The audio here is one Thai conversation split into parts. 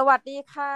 สวัสดีค่ะ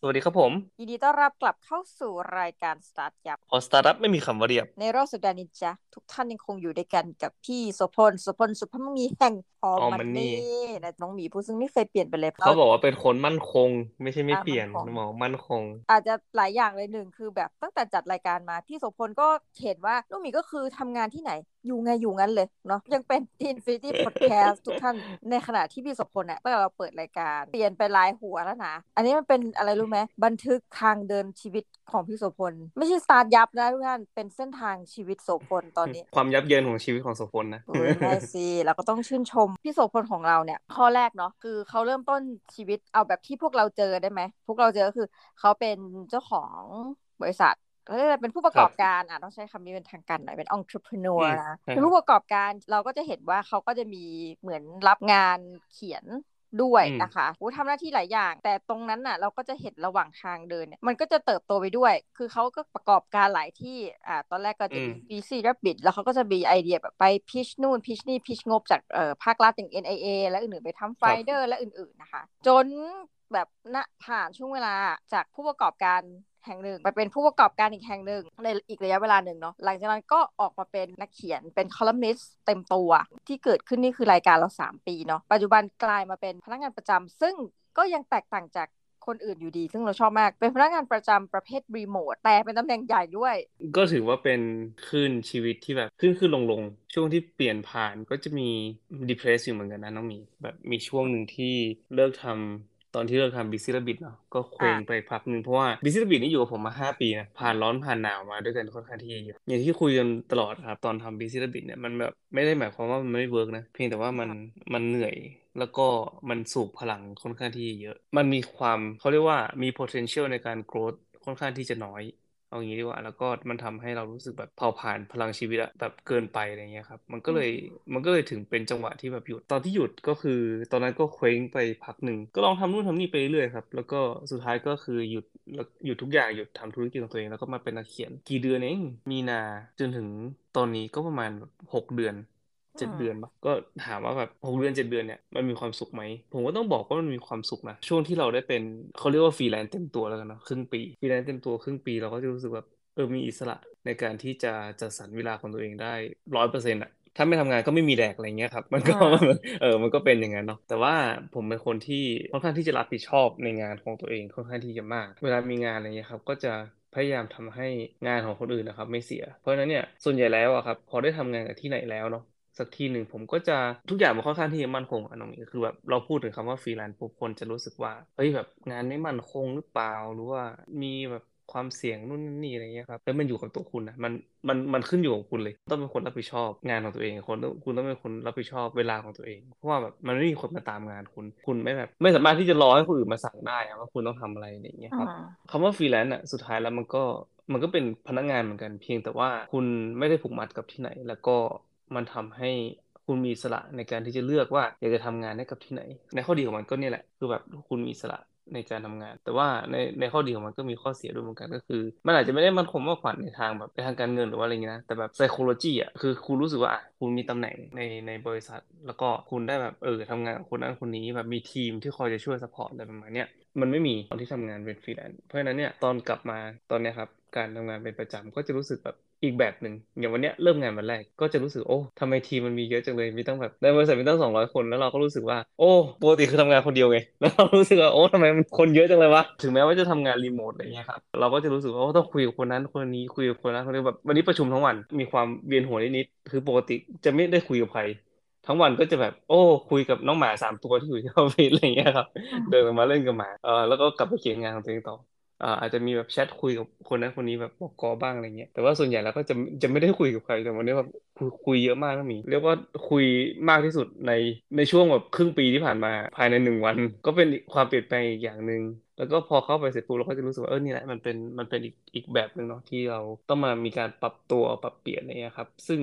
สวัสดีครับผม ยินดีต้อนรับกลับเข้าสู่รายการสตาร์ทยับพอสตาร์ทอัพไม่มีคำว่าเรียบ ในรอบสัปดาห์นี้จ้ะทุกท่านยังคงอยู่ด้วยกันกับพี่โสพลโสพลสุภาพมีแห่งออ All มัน Money นี่นะน้องหมีผู้ซึ่งไม่เคยเปลี่ยนไปเลยเขาบอกว่าเป็นคนมั่นคง ไม่ใช่ไม่อะเปลี่ยนมั่นคงหมอมั่นคง อาจจะหลายอย่างเลยหนึ่งคือแบบตั้งแต่จัดรายการมาพี่โสพลก็เห็นว่าน้องหมีก็คือทำงานที่ไหนอยู่ไงอยู่งั้นเลยเนาะยังเป็น Infinity Podcast ทุกท่านในขณะที่พี่โสพลเนี่ยตั้งแต่เราเปิดรายการ เปลี่ยนไปหลายหัวแล้วนะอันนี้มันเป็นอะไรรู้ไหมบันทึกทางเดินชีวิตของพี่โสพลไม่ใช่สตาร์ทยับนะทุกท่านเป็นเส้นทางชีวิตโสพลตอนนี้ ความยับเยินของชีวิตของโสพลนะโอ้ยได้สิเราก็ต้องชื่นชมพี่โสพลของเราเนี่ย ข้อแรกเนาะคือเขาเริ่มต้นชีวิตเอาแบบที่พวกเราเจอได้ไหมพวกเราเจอก็คือเขาเป็นเจ้าของบริษัทเขาเรียกอะไรเป็นผู้ประกอบการอะต้องใช้คำนี้เป็นทางการหน่อยเป็น entrepreneur อืมนะใช่เป็นผู้ประกอบการเราก็จะเห็นว่าเขาก็จะมีเหมือนรับงานเขียน ด้วยอืมนะคะโอ้ทำหน้าที่หลายอย่าง แต่ตรงนั้นน่ะเราก็จะเห็นระหว่างทางเดินเนี่ยมันก็จะเติบโตไปด้วย คือเขาก็ประกอบการหลายที่อ่าตอนแรกก็จะมี Busy Rabbit แล้วเขาก็จะมีไอเดียแบบไป pitch นู่น pitch นี่ pitch งบจากเอ่อภาครัฐอย่าง NIA และอื่นๆไปทำไฟเดอร์และอื่นๆนะคะ จนแบบณผ่านช่วงเวลาจากผู้ประกอบการ แห่งหนึ่งไปเป็นผู้ประกอบการอีกแห่งหนึ่งในอีกระยะเวลาหนึ่งเนาะหลังจากนั้นก็ออกมาเป็นนักเขียนเป็นคอลัมนิสต์เต็มตัว ที่เกิดขึ้นนี่คือรายการเรา 3 ปีเนาะปัจจุบันกลายมาเป็นพนักงานประจำซึ่งก็ยังแตกต่างจากคนอื่นอยู่ดี ซึ่งเราชอบมาก เป็นพนักงานประจำประเภทรีโมท แต่เป็นตำแหน่งใหญ่ด้วย ก็ถือว่าเป็นขึ้นชีวิตที่แบบขึ้นขึ้นลงลงช่วงที่เปลี่ยนผ่านก็จะมี depress อยู่เหมือนกันนะน้องหมีแบบมีช่วงหนึ่งที่เลิกทำ ตอนที่เลิกทำ Busy Rabbit เนาะก็เคว้งไปพักหนึ่งเพราะว่า Busy Rabbit นี่อยู่กับผมมาห้าปีนะผ่านร้อนผ่านหนาวมาด้วยกันค่อนข้างที่เยอะอย่างที่คุยกันตลอดครับ ตอนทำ Busy Rabbit เนี่ยมันแบบไม่ได้หมายความว่ามันไม่ work นะ เพียงแต่ว่ามันมันเหนื่อยแล้วก็มันสูบพลังค่อนข้างที่เยอะ มันมีความเขาเรียกว่ามี potential ในการ growth ค่อนข้างที่จะน้อย เอาอย่างนี้ดีกว่า แล้วก็มันทำให้เรารู้สึกแบบเผาผลาญพลังชีวิตอะแบบเกินไปอะไรเงี้ยครับ มันก็เลยมันก็เลยถึงเป็นจังหวะที่แบบหยุด ตอนที่หยุดก็คือ ตอนนั้นก็เคว้งไปพักหนึ่ง ก็ลองทำนู่นทำนี่ไปเรื่อยๆครับ แล้วก็สุดท้ายก็คือหยุดแล้วหยุดทุกอย่างหยุดทำธุรกิจของตัวเอง แล้วก็มาเป็นนักเขียน กี่เดือนเอง มีนาจนถึงตอนนี้ก็ประมาณแบบหกเดือน เจ็ดอืมเดือนปะก็ถามว่าแบบหกเดือนเจ็ดเดือนเนี่ยมันมีความสุขไหม ผมก็ต้องบอกว่ามันมีความสุขนะ ช่วงที่เราได้เป็นเขาเรียกว่าฟรีแลนซ์เต็มตัวแล้วกันเนาะครึ่งปีฟรีแลนซ์เต็มตัวครึ่งปีเราก็จะรู้สึกแบบเออมีอิสระในการที่จะจัดสรรเวลาของตัวเองได้ร้อยเปอร์เซ็นต์อะถ้าไม่ทำงานก็ไม่มีแดกอะไรเงี้ยครับ มันก็อ่าเออมันก็เป็นอย่างนั้นเนาะแต่ว่าผมเป็นคนที่ค่อนข้างที่จะรับผิดชอบในงานของตัวเองค่อนข้างที่จะมาก เวลามีงานอะไรเงี้ยครับก็จะพยายามทำให้งานของคนอื่นนะครับ ไม่เสีย เพราะฉะนั้นเนี่ยส่วนใหญ่แล้วอะครับพอได้ทำงานกับที่ไหนแล้วเนาะ สักทีหนึ่งผมก็จะทุกอย่างมันค่อนข้างที่จะมั่นคงอะน้องหมีคือแบบเราพูดถึงคำว่าฟรีแลนซ์ปุ๊บคนจะรู้สึกว่าเฮ้ยแบบงานไม่มั่นคงหรือเปล่าหรือว่ามีแบบความเสี่ยงนู่นนี่อะไรเงี้ยครับแล้วมันอยู่กับตัวคุณนะมันมันมันขึ้นอยู่กับคุณเลย ต้องเป็นคนรับผิดชอบงานของตัวเองคนต้องคุณต้องเป็นคนรับผิดชอบเวลาของตัวเอง เพราะว่าแบบมันไม่มีคนมาตามงานคุณคุณไม่แบบไม่สามารถที่จะรอให้คนอื่นมาสั่งได้อะว่าคุณต้องทำอะไรอะไรเงี้ยครับอ่าคำว่าฟรีแลนซ์อะสุดท้ายแล้วมันก็มันก็เป็นพนักงานเหมือนกันเพียงแต่ว่าคุณไม่ได้ผูกมัดกับที่ไหน แล้วก็ มันทำให้คุณมีสระในการที่จะเลือกว่าอยากจะทำงานให้กับที่ไหน ในข้อดีของมันก็เนี่ยแหละคือแบบคุณมีสระในการทำงาน แต่ว่าในในข้อดีของมันก็มีข้อเสียด้วยเหมือนกันก็คือ มันอาจจะไม่ได้มันคงมากกว่าในทางแบบในทางการเงินหรือว่าอะไรเงี้ยนะแต่แบบ psychology อะคือคุณรู้สึกว่าอะคุณมีตำแหน่งในในบริษัท แล้วก็คุณได้แบบเออทำงานกับคนนั้นคนนี้แบบมีทีมที่คอยจะช่วย support อะไรประมาณเนี้ยมันไม่มีตอนที่ทำงานเป็นฟรีแลนซ์เพราะฉะนั้นเนี่ยตอนกลับมาตอนเนี้ยครับการทำงานเป็นประจำก็จะรู้สึกแบบ อีกแบบหนึ่งอย่างวันเนี้ยเริ่มงานวันแรกก็จะรู้สึกโอ้ทำไมทีมมันมีเยอะจังเลยมีตั้งแบบในบริษัทมีตั้งสองร้อยคนแล้วเราก็รู้สึกว่าโอ้ปกติคือทำงานคนเดียวไงแล้วเรารู้สึกว่าโอ้ทำไมมันคนเยอะจังเลยวะถึงแม้ว่าจะทำงานรีโมทอะไรเงี้ยครับเราก็จะรู้สึกว่าโอ้ต้องคุยกับคนนั้นคนนี้คุยกับคนนั้นคนนี้แบบวันนี้ประชุมทั้งวันมีความเวียนหัวนิดๆคือปกติจะไม่ได้คุยกับใครทั้งวันก็จะแบบโอ้คุยกับน้องหมาสามตัวที่อยู่ที่ออฟฟิศอะไรอย่างเงี้ยครับ เดินออกมาเล่นกับหมาเออแล้วก็กลับไปเขียนงานของตัวเองต่อ อาจจะมีแบบแชทคุยกับคนนั้นคนนี้แบบบอกกอบ้างอะไรเงี้ยแต่ว่าส่วนใหญ่แล้วก็จะจะไม่ได้คุยกับใครแต่วันนี้แบบคุยคุยเยอะมากก็มี เรียกว่าคุยมากที่สุดในในช่วงแบบครึ่งปีที่ผ่านมาภายในหนึ่งวัน ก็เป็นความเปลี่ยนแปลงอีกอย่างหนึ่ง แล้วก็พอเข้าไปเสร็จปุ๊บเราก็จะรู้สึกว่าเออนี่แหละมันเป็นมันเป็นอีกอีกแบบหนึ่งเนาะที่เราต้องมามีการปรับตัวปรับเปลี่ยนอะไรเงี้ยครับ ซึ่ง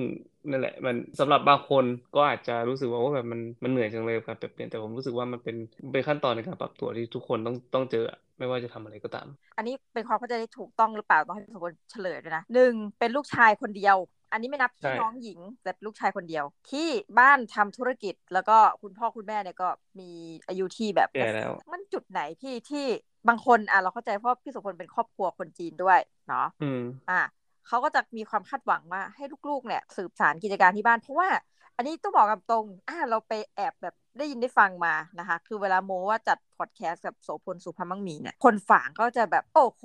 นั่นแหละมันสำหรับบางคนก็อาจจะรู้สึกว่าโอ้แบบมันมันเหนื่อยจังเลยกับการปรับเปลี่ยนแต่ผมรู้สึกว่ามันเป็นเป็นขั้นตอนในการปรับตัวที่ทุกคนต้องต้องเจอไม่ว่าจะทำอะไรก็ตาม อันนี้เป็นความเข้าใจที่ถูกต้องหรือเปล่าต้องให้ทุกคนเฉลยด้วยนะหนึ่งเป็นลูกชายคนเดียว อันนี้ไม่นับใช่พี่น้องหญิง แต่ลูกชายคนเดียว ที่บ้านทำธุรกิจ แล้วก็คุณพ่อคุณแม่เนี่ยก็มีอายุที่แบบแก่แล้วมันจุดไหนพี่ที่บางคนอะเราเข้าใจเพราะพี่โสุพลเป็นครอบครัวคนจีนด้วยเนาะอืมอะเขาก็จะมีความคาดหวังว่าให้ลูกๆเนี่ยสืบสารกิจการที่บ้านเพราะว่า อันนี้ต้องบอกกับตรงอะเราไปแอบแบบได้ยินได้ฟังมานะคะ คือเวลาโมว่าจัดพอดแคสต์กับโสพลสุพรรณมังมีเนี่ยคนฝางก็จะแบบโอ้โห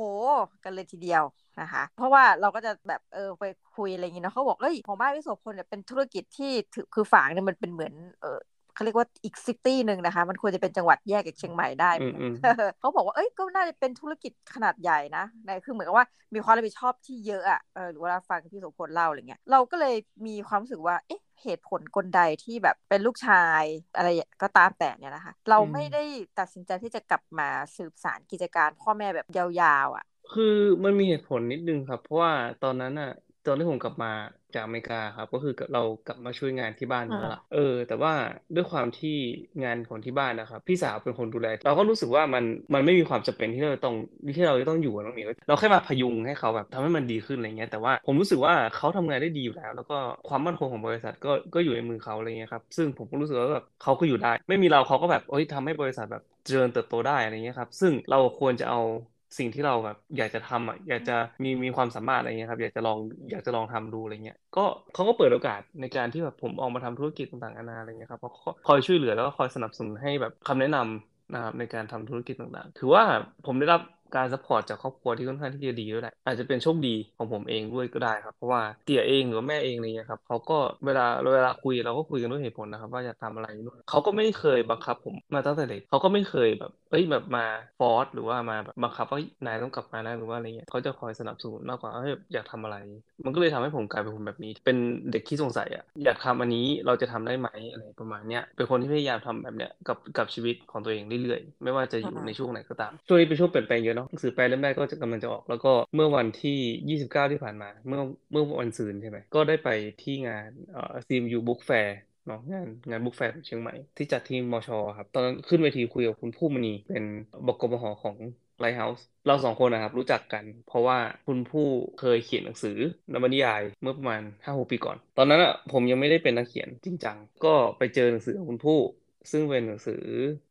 กันเลยทีเดียว นะคะ เพราะว่าเราก็จะแบบเออไปคุยอะไรอย่างเงี้ยเนาะเขาบอกเอ้ยของบ้านพี่โสพลเนี่ยเป็นธุรกิจที่ถือคือฝางเนี่ยมันเป็นเหมือนเออเขาเรียกว่าอีกซิตี้หนึ่งนะคะ มันควรจะเป็นจังหวัดแยกจากเชียงใหม่ได้อืมอืมเขาบอกว่าเอ้ยก็น่าจะเป็นธุรกิจขนาดใหญ่นะในคือเหมือนกับว่ามีความรับผิดชอบที่เยอะอะเออหรือว่าฟังพี่โสพลเล่าอะไรเงี้ยเราก็เลยมีความรู้สึกว่าเอ๊ะเหตุผลกลใดที่แบบเป็นลูกชายอะไรก็ตามแต่เนี่ยนะคะ เราไม่ได้ตัดสินใจที่จะกลับมาสืบสารกิจการพ่อแม่แบบยาวๆอะ คือมันมีเหตุผลนิดนึงครับ เพราะว่าตอนนั้นอะตอนที่ผมกลับมาจากอเมริกาครับ ก็คือเรากลับมาช่วยงานที่บ้านนั่นแหละเออ แต่ว่าด้วยความที่งานของที่บ้านนะครับ พี่สาวเป็นคนดูแล เราก็รู้สึกว่ามันมันไม่มีความจำเป็นที่เราจะต้องที่เราจะต้องอยู่กับน้องหมิวเราแค่มาพยุงให้เขาแบบทำให้มันดีขึ้นอะไรเงี้ยแต่ว่าผมรู้สึกว่าเขาทำงานได้ดีอยู่แล้ว แล้วก็ความมั่นคงของบริษัทก็ก็อยู่ในมือเขาอะไรเงี้ยครับซึ่งผมก็รู้สึกว่าแบบเขาก็อยู่ได้ ไม่มีเราเขาก็แบบเอ้ยทำให้บริษัทแบบเจริญเติบโตได้อะไรเงี้ยครับซึ่งเราควรจะเอา สิ่งที่เราแบบอยากจะทำอะอยากจะมีมีความสามารถอะไรเงี้ยครับอยากจะลองอยากจะลองทำดูอะไรเงี้ยก็เขาก็เปิดโอกาสในการที่แบบผมออกมาทำธุรกิจต่างๆนานาอะไรเงี้ยครับเขาคอยช่วยเหลือแล้วก็คอยสนับสนุนให้แบบคำแนะนำนะครับในการทำธุรกิจต่างๆ ถือว่าผมได้รับ การ support จากครอบครัวที่ค่อนข้างที่จะดีด้วยแหละอาจจะเป็นโชคดีของผมเองด้วยก็ได้ครับเพราะว่าเตี่ยเองหรือแม่เองอะไรเงี้ยครับเขาก็เวลาเวลาคุยเราก็คุยกันด้วยเหตุผลนะครับ ว่าอยากทำอะไรนู่นเขาก็ไม่เคยบังคับ ผมมาตั้งแต่เด็กเขาก็ไม่เคยแบบเอ้ยแบบมา force หรือว่ามาแบบบังคับว่านายต้องกลับมานะหรือว่าอะไรเงี้ยเขาจะคอยสนับสนุนมากกว่าเฮ้ยอยากทำอะไร มันก็เลยทำให้ผมกลายเป็นคนแบบนี้ เป็นเด็กที่สงสัยอะอยากทำอันนี้เราจะทำได้ไหมอะไรประมาณเนี้ยเป็นคนที่พยายามทำแบบเนี้ยกับกับชีวิตของตัวเองเรื่อยๆ ไม่ว่าจะอยู่ในช่วงไหนก็ตามช่วงนี้เป็นช่วงเปลี่ยนแปลงเยอะเนาะหนังสือแปลเล่มแรกก็จะกำลังจะออก แล้วก็เมื่อวันที่ 29 ที่ผ่านมา เมื่อเมื่อวันศุกร์ใช่ไหมก็ได้ไปที่งานเอ่อ CMU Book Fair เนาะงานงานบุ๊กแฟร์ของเชียงใหม่ที่จัดที่มอชครับ ตอนนั้นขึ้นเวทีคุยกับคุณผู้มณีเป็นบ.ก.บห. ของ Lighthouse เราสองคนนะครับ รู้จักกัน เพราะว่าคุณผู้เคยเขียนหนังสือนวนิยายเมื่อประมาณห้าหกปีก่อน ตอนนั้นอะผมยังไม่ได้เป็นนักเขียนจริงจังก็ไปเจอหนังสือของคุณผู้ ซึ่งเป็นหนังสือ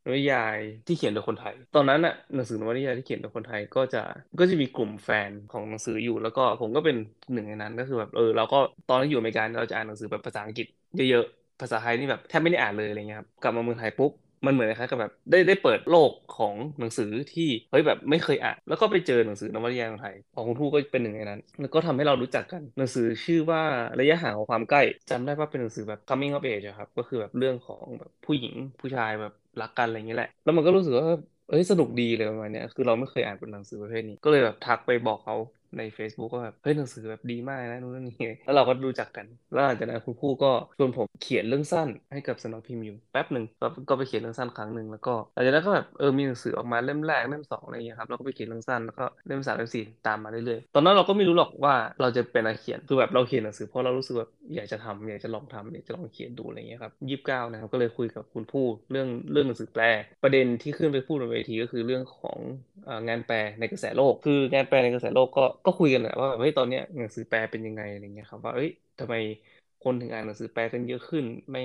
นวนิยายที่เขียนโดยคนไทย ตอนนั้นอะหนังสือนวนิยายที่เขียนโดยคนไทยก็จะก็จะมีกลุ่มแฟนของหนังสืออยู่ แล้วก็ผมก็เป็นหนึ่งในนั้นก็คือแบบเออเราก็ตอนที่อยู่อเมริกาเราจะอ่านหนังสือแบบภาษาอังกฤษเยอะๆภาษาไทยนี่แบบแทบไม่ได้อ่านเลยอะไรเงี้ยครับกลับมาเมืองไทยปุ๊บ มันเหมือนคล้ายกับแบบได้ได้เปิดโลกของหนังสือที่เฮ้ยแบบไม่เคยอ่านแล้วก็ไปเจอหนังสือนวนิยายของไทยของคุณผู้ก็เป็นหนึ่งในนั้น แล้วก็ทำให้เรารู้จักกันหนังสือชื่อว่าระยะห่างของความใกล้จำได้ว่าเป็นหนังสือแบบ coming of age อะครับก็คือแบบเรื่องของแบบผู้หญิงผู้ชายแบบรักกันอะไรอย่างเงี้ยแหละแล้วมันก็รู้สึกว่าเอ้ยสนุกดีเลยประมาณเนี้ยคือเราไม่เคยอ่านเป็นหนังสือประเภทนี้ก็เลยแบบทักไปบอกเขาใน Facebook ก็แบบเฮ้ยหนังสือแบบดีมากนะนู่นนั่นนี่แล้วเราก็รู้จักกัน แล้วหลังจากนั้นคุณผู้ก็ชวนผมเขียนเรื่องสั้นให้กับสนักพิมพ์อยู่แป๊บหนึ่งก็ก็ไปเขียนเรื่องสั้นครั้งหนึ่งแล้วก็หลังจากนั้นก็แบบเออมีหนังสือออกมาเล่มแรกเล่มสองอะไรอย่างเงี้ยครับแล้วก็ไปเขียนเรื่องสั้นแล้วก็เล่มสามเล่มสี่ตามมาเรื่อยๆตอนนั้นเราก็ไม่รู้หรอกว่าเราจะเป็นนักเขียนคือแบบเราเขียนหนังสือเพราะเรารู้สึกแบบอยากจะทำอยากจะลองทำอยากจะลองเขียนดูอะไรอย่างเงี้ยครับยี่สิบเก้านะครับก็เลยคุยกับคุณผู้เรื่องเรื่องหนังสือแปล ประเด็นที่ขึ้นไปพูดบนเวทีก็คือเรื่องของงานแปลในกระแสโลก คืองานแปลในกระแสโลกก็ก็คุยกันแหละว่าแบบเฮ้ยตอนเนี้ยหนังสือแปลเป็นยังไงอะไรเงี้ยครับว่าเอ้ยทำไมคนถึงอ่านหนังสือแปลกันเยอะขึ้น ไม่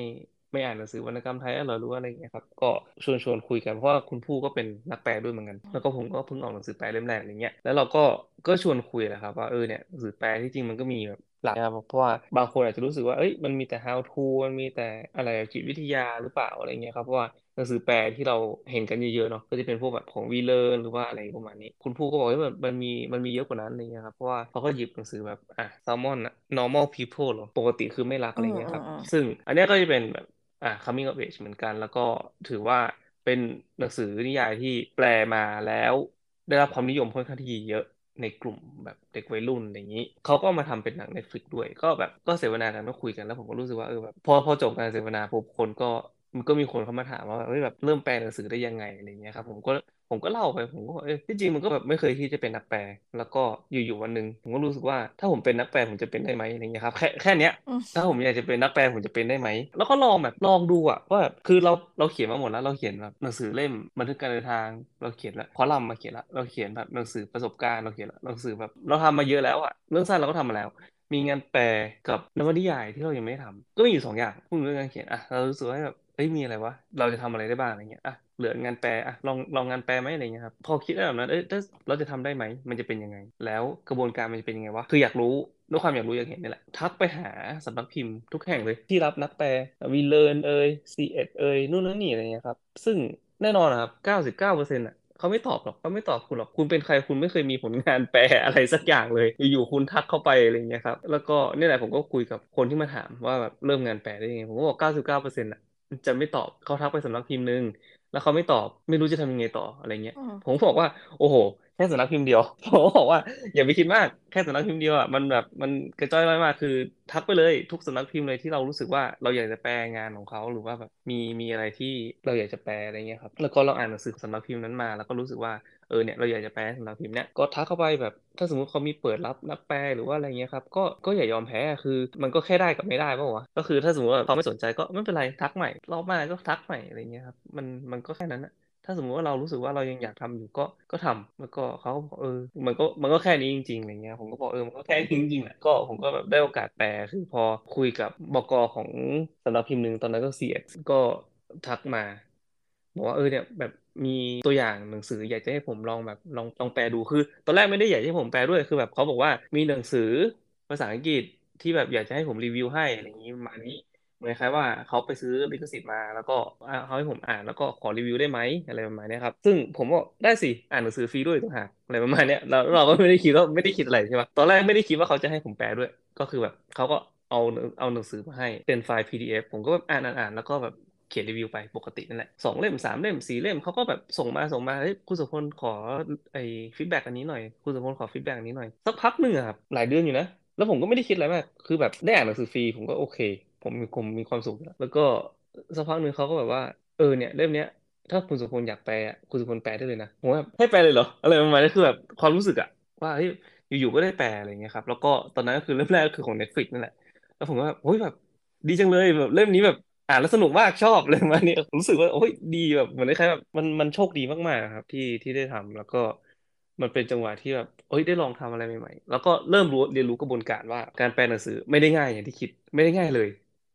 ไม่อ่านหนังสือวรรณกรรมไทยหรอหรือว่าอะไรเงี้ยครับก็ชวนชวนคุยกันเพราะว่าคุณผู้ก็เป็นนักแปลด้วยเหมือนกัน แล้วก็ผมก็เพิ่งออกหนังสือแปลเล่มแรกอะไรเงี้ยแล้วเราก็ก็ชวนคุยแหละครับว่าเออเนี่ยหนังสือแปลที่จริงมันก็มีแบบหลักนะครับเพราะว่าบางคนอาจจะรู้สึกว่าเอ้ยมันมีแต่ how to มันมีแต่อะไรจิตวิทยาหรือเปล่าอะไรเงี้ยครับเพราะว่า หนังสือแปลที่เราเห็นกันเยอะๆเนาะก็จะเป็นพวกแบบของวีเลอร์หรือว่าอะไรประมาณนี้ คุณผู้ก็บอกว่ามันมันมีมันมีเยอะกว่านั้นอะไรเงี้ยครับเพราะว่าเขาก็หยิบหนังสือแบบอะ salmon อะ normal people หรอปกติคือไม่รักอะไรเงี้ยครับอืมอืมอืมซึ่งอันเนี้ยก็จะเป็นแบบอะ coming of age เหมือนกัน แล้วก็ถือว่าเป็นหนังสือนิยายที่แปลมาแล้ว ได้รับความนิยมค่อนข้างที่เยอะในกลุ่มแบบเด็กวัยรุ่นอะไรอย่างนี้ เขาก็เอามาทำเป็นหนัง Netflix ด้วย ก็แบบก็เสวนากันก็คุยกันแล้วผมก็รู้สึกว่าเออแบบพอพอจบการเสวนาปุ๊บคนก็ มันก็มีคนเข้ามาถามว่าเฮ้ยแบบเริ่มแปลหนังสือได้ยังไงอะไรเงี้ยครับ ผมก็ผมก็เล่าไปผมก็บอกเออที่จริงมันก็แบบไม่เคยที่จะเป็นนักแปลแล้วก็อยู่ๆวันหนึ่งผมก็รู้สึกว่าถ้าผมเป็นนักแปลผมจะเป็นได้ไหมอะไรเงี้ยครับแค่แค่เนี้ยอืมถ้าผมอยากจะเป็นนักแปลผมจะเป็นได้ไหมแล้วก็ลองแบบลองดูอะว่าแบบคือเราเราเขียนมาหมดแล้วเราเขียนแบบหนังสือเล่มบันทึกการเดินทาง เราเขียนแล้วคอลัมน์มาเขียนแล้วเราเขียนแบบหนังสือประสบการณ์เราเขียนแล้วหนังสือแบบเราทำมาเยอะแล้วอะเรื่องสั้นเราก็ทำมาแล้วมีงานแปลกับนวนิยายที่เรายังไม่ทำก็มีอยู่สองอย่างพูดเรื่องการเขียนอะเรารู้สึกว่าแบบ เฮ้ยมีอะไรวะ เราจะทำอะไรได้บ้างอะไรเงี้ย อะ เหลืองานแปล อะ ลอง ลองงานแปลไหมอะไรเงี้ยครับ พอคิดได้แบบนั้น เอ้ยถ้าเราจะทำได้ไหม มันจะเป็นยังไง แล้วกระบวนการมันจะเป็นยังไงวะ คืออยากรู้ด้วยความอยากรู้อยากเห็นนี่แหละ ทักไปหาสำนักพิมพ์ทุกแห่งเลย ที่รับนักแปลวีเลิร์นเอยซีเอ็ดเอยนู่นนั่นนี่อะไรเงี้ยครับ ซึ่งแน่นอนนะครับเก้าสิบเก้าเปอร์เซ็นต์อะเขาไม่ตอบหรอกเขาไม่ตอบคุณหรอก คุณเป็นใครคุณไม่เคยมีผลงานแปลอะไรสักอย่างเลย อยู่ๆคุณทักเข้าไปอะไรเงี้ยครับ แล้วก็นี่แหละผมก็คุยกับคนที่มาถามว่าแบบเริ่มงานแปลได้ยังไง ผมก็บอกเก้าสิบเก้าเปอร์เซ็นต์อะ จะไม่ตอบเขาทักไปสำนักพิมพ์นึงแล้วเขาไม่ตอบไม่รู้จะทำยังไงต่ออะไรเงี้ยผมบอกว่า โอ้โหแค่สำนักพิมพ์เดียวผมบอกว่าอย่าไปคิดมากแค่สำนักพิมพ์เดียวอะมันแบบมันกระจ้อยมากคือทักไปเลยทุกสำนักพิมพ์เลยที่เรารู้สึกว่าเราอยากจะแปลงานของเขาหรือว่าแบบมีมีอะไรที่เราอยากจะแปลอะไรเงี้ยครับแล้วก็เราอ่านหนังสือสำนักพิมพ์นั้นมา แล้วก็รู้สึกว่าเออเนี่ยเราอยากจะแปลสำนักพิมพ์เนี่ยก็ทักเข้าไปแบบ ถ้าสมมติเขามีเปิดรับนักแปลหรือว่าอะไรเงี้ยครับก็ก็อย่ายอมแพ้คือ มันก็แค่ได้กับไม่ได้ป่าวะก็คือถ้าสมมติว่าเขาไม่สนใจก็ไม่เป็นไรทักใหม่รอบหน้าก็ทักใหม่อะไรเงี้ยครับมันมันก็แค่นั้นนะ ถ้าสมมติว่าเรารู้สึกว่าเรายังอยากทำอยู่ก็ก็ทำแล้วก็เขาก็บอกเออ มันก็มันก็แค่นี้จริงๆอะไรเงี้ยผมก็บอกเออมันก็แค่นี้จริงๆแหละก็ผมก็แบบได้โอกาสแปลคือพอคุยกับบกของสำนักพิมพ์หนึ่งตอนนั้นก็เสียก็ทักมาบอกว่าเออเนี่ยแบบมีตัวอย่างหนังสืออยากจะให้ผมลองแบบลองลองแปลดูคือตอนแรกไม่ได้อยากให้ผมแปลด้วยคือแบบเขาบอกว่ามีหนังสือภาษาอังกฤษที่แบบอยากจะให้ผมรีวิวให้อะไรอย่างนี้ประมาณนี้ เหมือนคล้ายว่าเขาไปซื้อลิขสิทธิ์มาแล้วก็เขาให้ผมอ่านแล้วก็ขอรีวิวได้ไหมอะไรประมาณนี้ครับ ซึ่งผมก็ได้สิอ่านหนังสือฟรีด้วยต่างหากอะไรประมาณนี้เราเราก็ไม่ได้คิดว่าไม่ได้คิดอะไรใช่ปะตอนแรกไม่ได้คิดว่าเขาจะให้ผมแปลด้วย ก็คือแบบเขาก็เอาเอาหนังสือมาให้เป็นไฟล์ PDF ผมก็แบบอ่านอ่านอ่านแล้วก็แบบเขียนรีวิวไปปกตินั่นแหละสองเล่มสามเล่มสี่เล่มเขาก็แบบส่งมาส่งมาเฮ้ยคุณสมพลขอไอ้ feedback อันนี้หน่อยคุณสมพลขอ feedback อันนี้หน่อยสักพักหนึ่งครับหลายเดือนอยู่นะแล้วผมก็ไม่ได้คิดอะไรมากคือแบบได้อ่านหนังสือฟรีผมก็โอเค ผมมีผมมีความสุขแล้วก็สักพักหนึ่งเขาก็แบบว่า เออเนี่ยเล่มเนี้ยถ้าคุณสุพลอยากแปลคุณสุพลแปลได้เลยนะผมว่าให้แปลเลยเหรออะไรประมาณนี้คือแบบความรู้สึกอะว่าเฮ้ยอยู่ๆก็ได้แปลอะไรเงี้ยครับ แล้วก็ตอนนั้นก็คือเล่มแรกก็คือของ Netflix นั่นแหละแล้วผมก็แบบโอ้ยแบบดีจังเลยแบบเล่มนี้แบบอ่านแล้วสนุกมากชอบเลยมาเนี่ยรู้สึกว่าโอ้ยดีแบบเหมือนคล้ายแบบมันมันโชคดีมากๆครับ ที่ที่ได้ทำแล้วก็มันเป็นจังหวะที่แบบเอ้ยได้ลองทำอะไรใหม่ๆแล้วก็เริ่มรู้เรียนรู้กระบวนการว่าการแปลหนังสือไม่ได้ง่ายอย่างที่คิดไม่ได้ง่ายเลย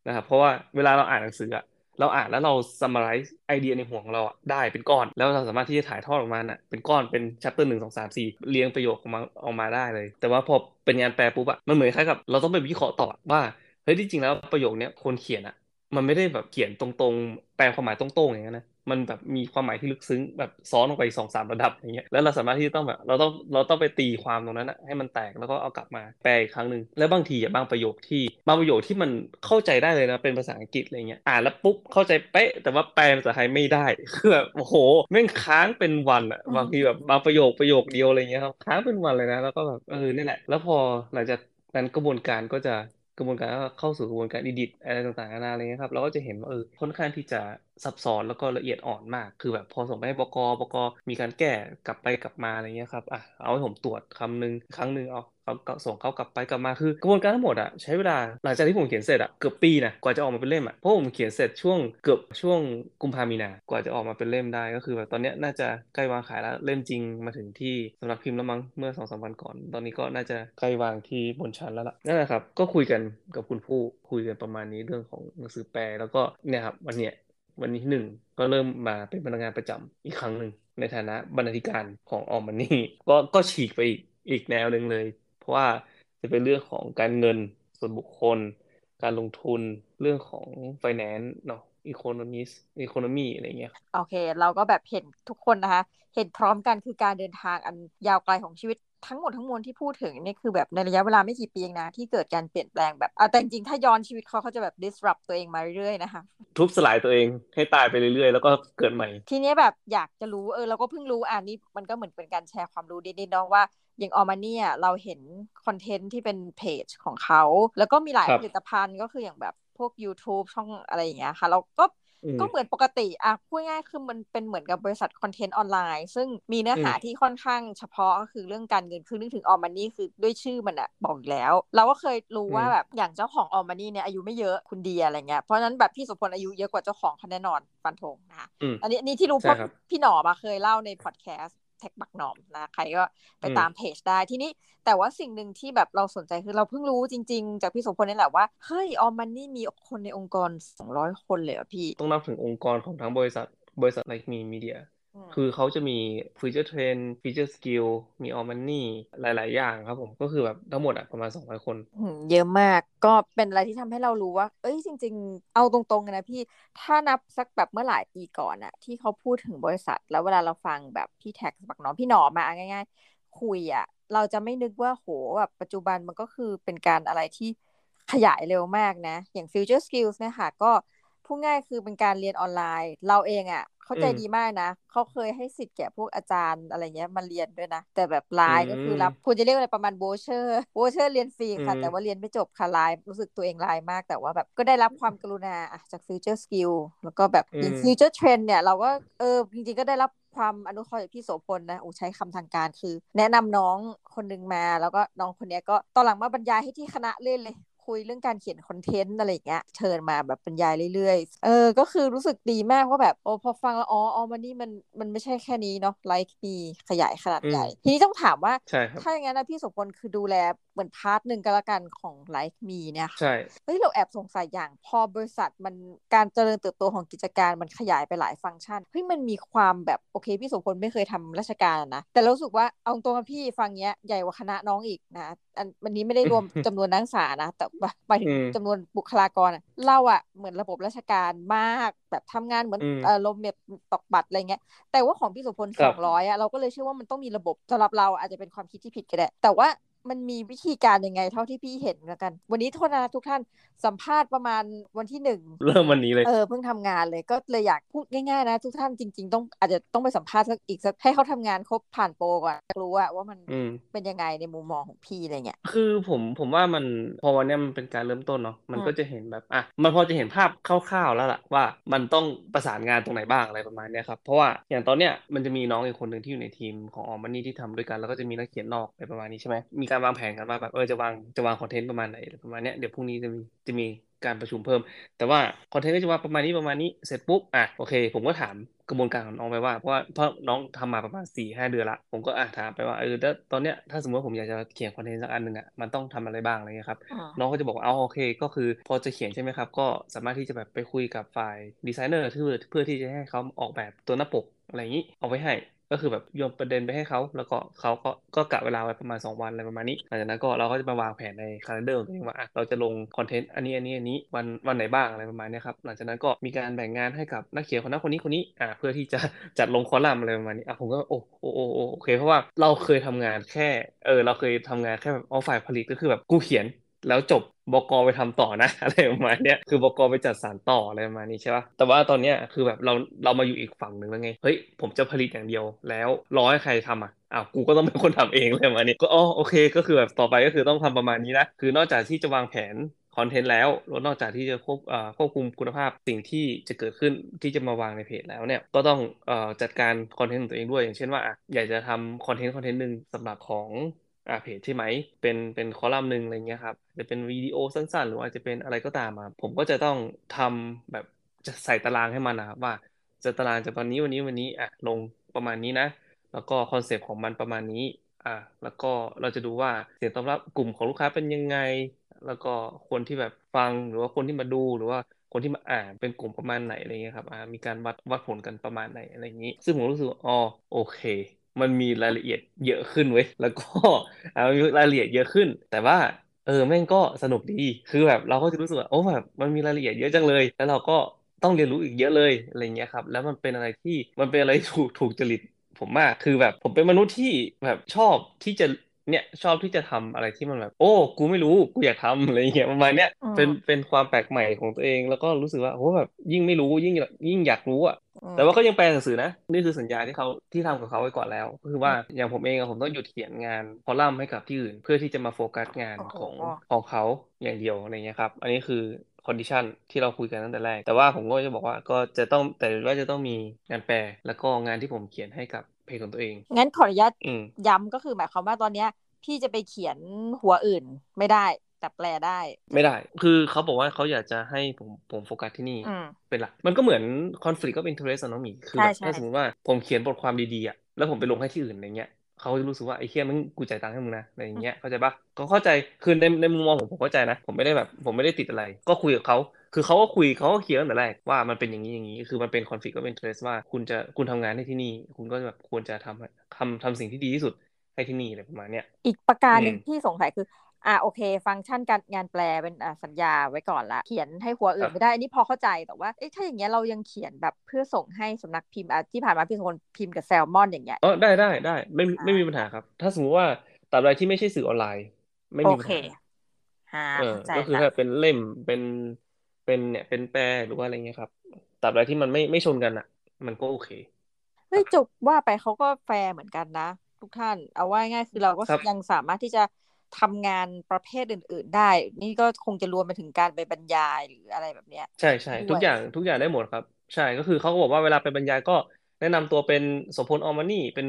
นะครับเพราะว่าเวลาเราอ่านหนังสืออะเราอ่านแล้วเรา summarize ไอเดียในหัวของเราได้เป็นก้อน แล้วเราสามารถที่จะถ่ายทอดออกมาน่ะเป็นก้อนเป็น chapter หนึ่งสองสามสี่เรียงประโยคออกมาออกมาได้เลย แต่ว่าพอเป็นงานแปลปุ๊บอะมันเหมือนคล้ายกับ เราต้องไปวิเคราะห์ต่อว่าเฮ้ยที่จริงแล้วประโยคนี้คนเขียนอะมันไม่ได้แบบเขียนตรงๆ แปลความหมายตรงๆอย่างนั้นนะ มันแบบมีความหมายที่ลึกซึ้งแบบซ้อนลงไปสองสามระดับอย่างเงี้ยแล้วเราสามารถที่จะต้องแบบเราต้องเราต้องไปตีความตรงนั้นนะให้มันแตกแล้วก็เอากลับมาแปลอีกครั้งหนึ่งแล้วบางทีบางประโยคที่บางประโยคที่มันเข้าใจได้เลยนะเป็นภาษาอังกฤษอะไรเงี้ยอ่านแล้วปุ๊บเข้าใจเป๊ะแต่ว่าแปลภาษาไทยไม่ได้คือแบบโอ้โหแม่งค้างเป็นวันอะบางทีแบบบางประโยคประโยคเดียวอะไรเงี้ยครับค้างเป็นวันเลยนะแล้วก็แบบเออนี่แหละ แล้วพอหลังจากนั้นกระบวนการก็จะกระบวนการก็เข้าสู่กระบวนการดิดิตอะไรต่างๆนานาอะไรเงี้ยครับเราก็จะเห็นว่าเออค่อนข้างที่จะ ซับซ้อนแล้วก็ละเอียดอ่อนมาก คือแบบพอส่งไปให้บกบกมีการแก้กลับไปกลับมาอะไรเงี้ยครับอะเอาให้ผมตรวจคำหนึ่งครั้งหนึ่งเอาเขาส่งเขากลับไปกลับมาคือกระบวนการทั้งหมดอะใช้เวลาหลังจากที่ผมเขียนเสร็จอะเกือบปีนะกว่าจะออกมาเป็นเล่มอะเพราะผมเขียนเสร็จช่วงเกือบช่วงกุมภามีนากว่าจะออกมาเป็นเล่มได้ก็คือแบบตอนนี้น่าจะใกล้วางขายแล้วเล่มจริงมาถึงที่สำนักพิมพ์แล้วมั้งเมื่อสองสามวันก่อน ตอนนี้ก็น่าจะใกล้วางที่บนชั้นแล้วล่ะนั่นแหละครับก็คุยกันกับคุณผู้คุยกันประมาณนี้เรื่องของหนังสือแปลแล้วก็เนี่ยครับวันเนี้ย วันนี้หนึ่งก็เริ่มมาเป็นพนักงานประจำอีกครั้งหนึ่งในฐานะบรรณาธิการของออมมันนี่ก็ก็ฉีกไปอีกอีกแนวหนึ่งเลย เพราะว่าจะเป็นเรื่องของการเงินส่วนบุคคล การลงทุนเรื่องของไฟแนนซ์เนาะอีโคโนมิสอีโคโนมีอะไรเงี้ยโอเค เราก็แบบเห็นทุกคนนะคะ เห็นพร้อมกันคือการเดินทางอันยาวไกลของชีวิต ทั้งหมดทั้งมวลที่พูดถึงนี่คือแบบในระยะเวลาไม่กี่ปีเองนะ ที่เกิดการเปลี่ยนแปลงแบบแต่จริงๆถ้าย้อนชีวิตเขาเขาจะแบบ disrupt ตัวเองมาเรื่อยๆนะคะทุบสลายตัวเองให้ตายไปเรื่อยๆ แล้วก็เกิดใหม่ ทีนี้แบบอยากจะรู้เออเราก็เพิ่งรู้อ่านี่มันก็เหมือนเป็นการแชร์ความรู้นิดๆเนาะว่าอย่างออมาเนี่ยเราเห็นคอนเทนต์ที่เป็นเพจของเขา แล้วก็มีหลายผลิตภัณฑ์ก็คืออย่างแบบพวก YouTube ช่องอะไรอย่างเงี้ยค่ะ เราก็ ก็เหมือนปกติอะพูดง่ายคือมันเป็นเหมือนกับบริษัทคอนเทนต์ออนไลน์ ซึ่งมีเนื้อหาที่ค่อนข้างเฉพาะก็คือเรื่องการเงินคือนึกถึงออมานี่คือด้วยชื่อมันอะบอกแล้ว เราก็เคยรู้ว่าแบบอย่างเจ้าของออมานี่เนี่ยอายุไม่เยอะคุณเดียอะไรเงี้ยเพราะนั้นแบบพี่สุพลอายุเยอะกว่าเจ้าของเขาแน่นอนฟันธงนะคะอันนี้นี่ที่รู้เพราะพี่หนอมเคยเล่าในพอดแคสต์ TaxBugnoms นะใครก็ไปตามเพจได้ทีนี้แต่ว่าสิ่งหนึ่งที่แบบเราสนใจคือเราเพิ่งรู้จริง ๆ จากพี่สมพลนี่แหละว่าเฮ้ย aomMONEY มีคนในองค์กรสองร้อยคนเลยอะพี่ ต้องนับถึงองค์กรของทั้งบริษัทบริษัท Like Me Media คือเขาจะมี Future Trends Future Skill มี aomMONEY หลาย ๆ อย่างครับผมก็คือแบบทั้งหมดอะประมาณ 200 คน เยอะมากก็เป็นอะไรที่ทำให้เรารู้ว่า เอ้ยจริง ๆ เอาตรงๆนะพี่ถ้านับสักแบบเมื่อหลายปีก่อนอะที่เขาพูดถึงบริษัท แล้วเวลาเราฟังแบบพี่แท็กสักน้องพี่หนอมาง่าย ๆ คุยอะเราจะไม่นึกว่าโหแบบปัจจุบันมันก็คือเป็นการอะไรที่ขยายเร็วมากนะ อย่าง Future Skills เนี่ยค่ะก็ พูดง่ายคือเป็นการเรียนออนไลน์ เราเองอะ่ะ เข้าใจดีมากนะเขาเคยให้สิทธิ์แก่พวกอาจารย์อะไรเงี้ยมาเรียนด้วยนะ แต่แบบไลน์ก็คือรับคุณจะเรียกอะไรประมาณโบเชอร์โบเชอร์เรียนฟรีค่ะ แต่ว่าเรียนไม่จบค่ะไลน์รู้สึกตัวเองไลน์มากแต่ว่าแบบก็ได้รับความกรุณาจาก Future Skill แล้วก็แบบ Future Trends เนี่ยเราก็เออจริงๆก็ได้รับความอนุเคราะห์จากพี่สมพลนะโอ้ใช้คำทางการคือ แนะนำน้องคนหนึ่งมา แล้วก็น้องคนนี้ก็ตอนหลังมาบรรยายให้ที่คณะเล่นเลย คุยเรื่องการเขียนคอนเทนต์อะไรเงี้ยเชิญมาแบบบรรยายเรื่อยๆ เออ ก็คือรู้สึกดีมากว่าแบบโอ้พอฟังแล้วอ๋อ aomMONEY มันมันไม่ใช่แค่นี้เนาะ Like Me ขยายขนาดใหญ่ ทีนี้ต้องถามว่า ถ้าอย่างนั้นนะพี่สมพลคือดูแล เหมือน part หนึ่งก็แล้วกันของ Like Me เนี่ยใช่เฮ้ยเราแอบสงสัยอย่างพอบริษัทมันการเจริญเติบโตของกิจการมันขยายไปหลายฟังก์ชันเฮ้ยมันมีความแบบโอเคพี่สมพลไม่เคยทำราชการนะ แต่รู้สึกว่าเอาตรงกับพี่ฟังเนี้ยใหญ่กว่าคณะน้องอีกนะอันวันนี้ไม่ได้รวมจำนวนนักศึกษานะ แต่หมายถึงจำนวนบุคลากรเราอะเหมือนระบบราชการมากแบบทำงานเหมือนเออลมเม็ดตอกบัตรอะไรเงี้ยแต่ว่าของพี่สุพลสองร้อยอะเราก็เลยเชื่อว่ามันต้องมีระบบสำหรับเราอาจจะเป็นความคิดที่ผิดก็ได้แต่ว่า มันมีวิธีการยังไง เท่าที่พี่เห็นแล้วกัน วันนี้โทษนะทุกท่านสัมภาษณ์ประมาณวันที่หนึ่งเริ่มวันนี้เลยเออเพิ่งทำงานเลยก็เลยอยากพูดง่ายๆนะ ทุกท่านจริง ๆ ต้องอาจจะต้องไปสัมภาษณ์สักอีกสักให้เขาทำงานครบผ่านโปรก่อนรู้ว่าว่ามันเป็นยังไงในมุมมองของพี่อะไรเงี้ยคือผมผมว่ามันพอวันนี้มันเป็นการเริ่มต้นเนาะมันก็จะเห็นแบบอะมันพอจะเห็นภาพคร่าวๆแล้วล่ะว่ามันต้องประสานงานตรงไหนบ้างอะไรประมาณนี้ครับเพราะว่าอย่างตอนเนี้ยมันจะมีน้องอีกคนหนึ่งที่อยู่ในทีมของออมมันนี่ที่ทำด้วยกันแล้วก็จะมีนักเขียนนอกอะไรประมาณนี้ใช่ไหมมีการวางแผนกันว่าแบบเออจะวางจะวางคอนเทนต์ประมาณไหนประมาณนี้เดี๋ยวพรุ่งนี้จะมีจะมีการประชุมเพิ่ม แต่ว่าคอนเทนต์ก็จะว่าประมาณนี้ประมาณนี้เสร็จปุ๊บอะโอเค ผมก็ถามกระบวนการของน้องไปว่าเพราะว่าเพราะน้องทำมาประมาณสี่ห้าเดือนละผมก็อะถามไปว่าเออตอนเนี้ยถ้าสมมติผมอยากจะเขียนคอนเทนต์สักอันหนึ่งอะมันต้องทำอะไรบ้างอะไรเงี้ยครับน้องก็จะบอกว่าเอาโอเค ก็คือพอจะเขียนใช่ไหมครับ ก็สามารถที่จะแบบไปคุยกับฝ่ายดีไซเนอร์เพื่อเพื่อที่จะให้เขาออกแบบตัวหน้าปกอะไรอย่างนี้เอาไว้ให้ ก็คือแบบโยนประเด็นไปให้เขาแล้วก็เขาก็ก็กะเวลาไว้ประมาณ 2 วันอะไรประมาณนี้หลังจากนั้นก็เราก็จะมาวางแผนในคาล endar ของตัวเองว่าเราจะลงคอนเทนต์อันนี้อันนี้อันนี้วันวันไหนบ้างอะไรประมาณนี้ครับหลังจากนั้นก็มีการแบ่งงานให้กับนักเขียนคนนั้นคนนี้คนนี้อ่าเพื่อที่จะจัดลงคอลัมน์อะไรประมาณนี้อะผมก็โอ้โอ้โอ้โอเคเพราะว่าเราเคยทำงานแค่เออเราเคยทำงานแค่แบบเอาฝ่ายผลิตก็คือแบบกูเขียน แล้วจบบกไปทำต่อนะอะไรประมาณนี้คือบกไปจัดสารต่ออะไรประมาณนี้ใช่ปะแต่ว่าตอนเนี้ยคือแบบเราเรามาอยู่อีกฝั่งหนึ่งแล้วไงเฮ้ยผมจะผลิตอย่างเดียว แล้วรอให้ใครทำอะอ้าวกูก็ต้องเป็นคนทำเองเลยมานี้ก็อ๋อโอเค ก็คือแบบต่อไปก็คือต้องทำประมาณนี้นะคือนอกจากที่จะวางแผนคอนเทนต์แล้วนอกจากที่จะควบควบคุมคุณภาพสิ่งที่จะเกิดขึ้นที่จะมาวางในเพจแล้วเนี่ยก็ต้องจัดการคอนเทนต์ของตัวเองด้วย อย่างเช่นว่าอยากจะทำคอนเทนต์คอนเทนต์หนึ่งสำหรับของ อ่าเพจใช่ไหมเป็นเป็นคอลัมน์หนึ่งอะไรเงี้ยครับจะเป็นวิดีโอสั้นๆ หรือว่าจะเป็นอะไรก็ตามมาผมก็จะต้องทำแบบจะใส่ตารางให้มันนะครับว่าจะตารางจากตอนนี้วันนี้วันนี้อะลงประมาณนี้นะ แล้วก็คอนเซปต์ของมันประมาณนี้อะแล้วก็เราจะดูว่าเสียงตอบรับกลุ่มของลูกค้าเป็นยังไง แล้วก็คนที่แบบฟังหรือว่าคนที่มาดูหรือว่าคนที่มาอ่านเป็นกลุ่มประมาณไหนอะไรเงี้ยครับอ่ามีการวัดวัดผลกันประมาณไหนอะไรอย่างนี้ ซึ่งผมรู้สึกอ๋อโอเค มันมีรายละเอียดเยอะขึ้นเว้ยแล้วก็มีรายละเอียดเยอะขึ้น แต่ว่าเออแม่งก็สนุกดีคือแบบเราก็จะรู้สึกว่าโอ้แบบมันมีรายละเอียดเยอะจังเลย แล้วเราก็ต้องเรียนรู้อีกเยอะเลยอะไรเงี้ยครับ แล้วมันเป็นอะไรที่มันเป็นอะไรถูกถูกจริตผมมากคือแบบผมเป็นมนุษย์ที่แบบชอบที่จะ เนี่ยชอบที่จะทำอะไรที่มันแบบ โอ้ กูไม่รู้กูอยากทำอะไรเงี้ยประมาณเนี้ยเป็นเป็นความแปลกใหม่ของตัวเอง แล้วก็รู้สึกว่าโอ้แบบยิ่งไม่รู้ยิ่งยิ่งอยากรู้อะแต่ว่าก็ยังแปลหนังสือนะ นี่คือสัญญาที่เขาที่ทำกับเขาไว้ก่อนแล้วคือว่าอย่างผมเองผมต้องหยุดเขียนงานคอลัมน์ให้กับที่อื่น เพื่อที่จะมาโฟกัสงานของของเขาอย่างเดียวอะไรเงี้ยครับ อันนี้คือ condition ที่เราคุยกันตั้งแต่แรก แต่ว่าผมก็จะบอกว่าก็จะต้องแต่ว่าจะต้องมีงานแปลแล้วก็งานที่ผมเขียนให้กับ เพจของตัวเอง งั้นขออนุญาตย้ำก็คือหมายความว่าตอนเนี้ยพี่จะไปเขียนหัวอื่นไม่ได้แต่แปลได้ ไม่ได้ คือเขาบอกว่าเขาอยากจะให้ผมผมโฟกัสที่นี่เป็นหลัก มันก็เหมือนคอนฟ lict ก็เป็น interest น้องหมีคือแบบถ้าสมมติว่าผมเขียนบทความดีๆอะแล้วผมไปลงให้ที่อื่นอะไรเงี้ยเขาจะรู้สึกว่าไอ้เคียมันกูจ่ายตังค์ให้มึงนะอะไรอย่างเงี้ยเข้าใจปะก็เข้าใจคือในในมุมมองผมผมเข้าใจนะ ผมไม่ได้แบบ ผมไม่ได้ติดอะไร ก็คุยกับเขา คือเขาก็คุยเขาก็เคลียร์ตั้งแต่แรกว่ามันเป็นอย่างนี้อย่างนี้ คือมันเป็นคอนฟ lict ก็เป็นเทรสว่าคุณจะคุณทำงานในที่นี่ คุณก็แบบควรจะทำทำทำสิ่งที่ดีที่สุดให้ที่นี่อะไรประมาณเนี้ยอีกประการหนึ่งที่สงสัยคืออ่าโอเค ฟังก์ชันการงานแปลเป็นอ่าสัญญาไว้ก่อนละเขียนให้หัวอื่นไม่ได้อันนี้พอเข้าใจแต่ว่าเอ๊ะถ้าอย่างเงี้ยเรายังเขียนแบบเพื่อส่งให้สำนักพิมพ์อะที่ผ่านมาพี่สมพลพิมพ์กับแซลมอนอย่างเงี้ยอ๋อได้ได้ได้ไม่ไม่มีปัญหาครับ ถ้าสมมติว่าตราบใดที่ไม่ใช่สื่อออนไลน์ ไม่โอมีปัญเคหาอ่าเออเข้าใจก็คือละถ้าเป็นเล่มเป็น เป็นเนี่ยเป็นแปลหรือว่าอะไรเงี้ยครับตราบใดที่มันไม่ไม่ชนกันอะ มันก็โอเคเฮ้ยจบว่าไปเขาก็แฟร์เหมือนกันนะ ทุกท่านเอาว่าง่ายคือเราก็ครับยังสามารถที่จะทำงานประเภทอื่น ๆ ได้ นี่ก็คงจะรวมไปถึงการไปบรรยายหรืออะไรแบบเนี้ย ใช่ใช่ด้วยทุกอย่างทุกอย่างได้หมดครับ ใช่ก็คือเขาก็บอกว่าเวลาไปบรรยายก็แนะนำตัวเป็นโสพล aomMONEY เป็น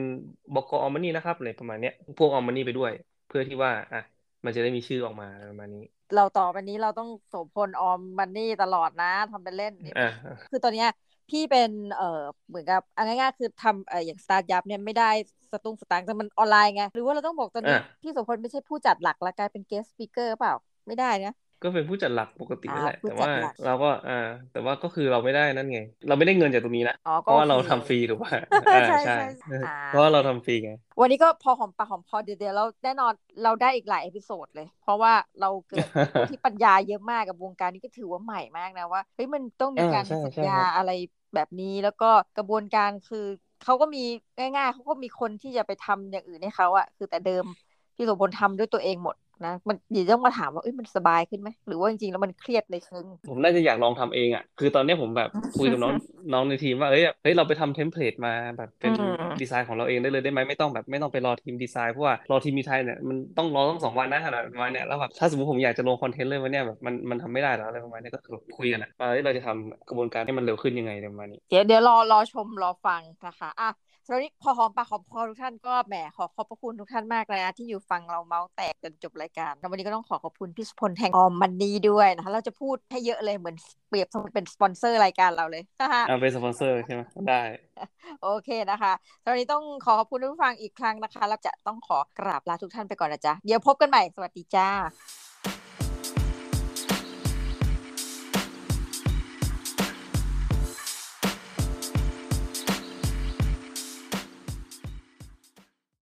บก aomMONEY นะครับอะไรประมาณเนี้ยพวก aomMONEY ไปด้วย เพื่อที่ว่าอะมันจะได้มีชื่อออกมาอะไรประมาณนี้ เราต่อไปนี้เราต้องโสพล aomMONEY ตลอดนะทำเป็นเล่นนี่อะคือตอนเนี้ยพี่เป็นเอ่อเหมือนกับเอาง่ายๆคือทำเอ่ออย่าง StartYup เนี่ยไม่ได้สตุ้งสตางค์แต่มันออนไลน์ไง หรือว่าเราต้องบอกตอนนี้อะพี่โสพลไม่ใช่ผู้จัดหลักแล้วกลายเป็น guest speaker เปล่าไม่ได้นะ ก็เป็นผู้จัดหลักปกตินั่นแหละอ่าผู้แต่จัดว่าหลักเราก็อ่า แต่ว่าก็คือเราไม่ได้นั่นไง เราไม่ได้เงินจากตรงนี้นะอ๋อเพก็ราะโอว่าเราเคทำฟรีถูกป่ะอ่าใช่ใช่ใช่อ่าเพราะว่าเราทำฟรีไงวันนี้ก็พอหอมปากหอมคอเดี๋ยวเดี๋ยวเราแน่นอนเราได้อีกหลายเอพิโซดเลย เพราะว่าเราเกิดผู้ที่ปัญญาเยอะมากกับวงการนี้ก็ถือว่าใหม่มากนะว่าเฮ้ยมันต้องมีอ่าการใช่สัญใช่ญาครับอะไรแบบนี้แล้วก็กระบวนการคือเขาก็มีง่ายๆเขาก็มีคนที่จะไปทำอย่างอื่นให้เขาอะคือแต่เดิมพี่โสพลทำด้วยตัวเองหมด นะ มันเดี๋ยวต้องมาถามว่าเอ้ยมันสบายขึ้นไหมหรือว่าจริงๆแล้วมันเครียดในเชิงผมน่าจะอยากลองทำเองอะคือตอนเนี้ยผมแบบคุยกับน้องน้องในทีมว่าเอ้ยเฮ้ยเราไปทำ template มาแบบเป็นอืมดีไซน์ของเราเองได้เลยได้ไหมไม่ต้องแบบไม่ต้องไปรอทีมดีไซน์เพราะว่ารอทีมดีไซน์เนี่ยมันต้องรอต้องสองวันนะขนาดประมาณเนี้ยแล้วแบบถ้าสมมติผมอยากจะลงคอนเทนต์เลยวันเนี้ยแบบมันมันทำไม่ได้หรออะไรประมาณเนี้ยก็คือคุยกันอะว่าเอ้ยเราจะทำกระบวนการให้มันเร็วขึ้นยังไงอะไรประมาณนี้เดี๋ยวเดี๋ยวรอรอชมรอฟังนะคะอะ สำหรับวันนี้พอหอมปากหอมคอทุกท่านก็แหมขอขอบพระคุณทุกท่านมากเลยนะที่อยู่ฟังเราเมาส์แตกจนจบรายการแล้ววันนี้ก็ต้องขอขอบคุณพี่สุพลแห่งออมมันนีด้วยนะคะเราจะพูดให้เยอะเลยเหมือนเปรียบเสมือนเป็นสปอนเซอร์รายการเราเลยนะคะอ่าเป็นสปอนเซอร์ใช่ไหมได้โอเคนะคะสำหรับวันนี้ต้องขอขอบคุณทุกผู้ฟังอีกครั้งนะคะแล้วจะต้องขอกราบลาทุกท่านไปก่อนนะจ๊ะเดี๋ยวพบกันใหม่สวัสดีจ้า